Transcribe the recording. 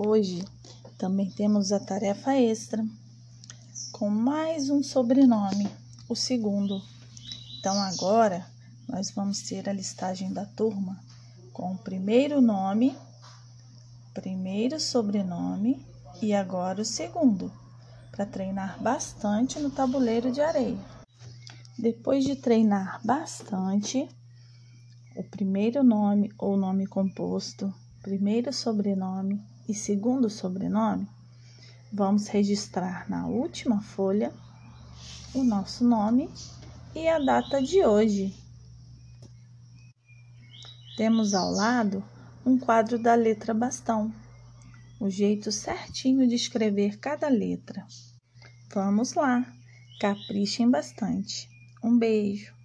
Hoje também temos a tarefa extra com mais um sobrenome, o segundo. Então agora nós vamos ter a listagem da turma com o primeiro nome, primeiro sobrenome e agora o segundo, para treinar bastante no tabuleiro de areia. Depois de treinar bastante, o primeiro nome ou nome composto, primeiro sobrenome e segundo sobrenome, vamos registrar na última folha o nosso nome e a data de hoje. Temos ao lado um quadro da letra bastão, o jeito certinho de escrever cada letra. Vamos lá, caprichem bastante. Um beijo.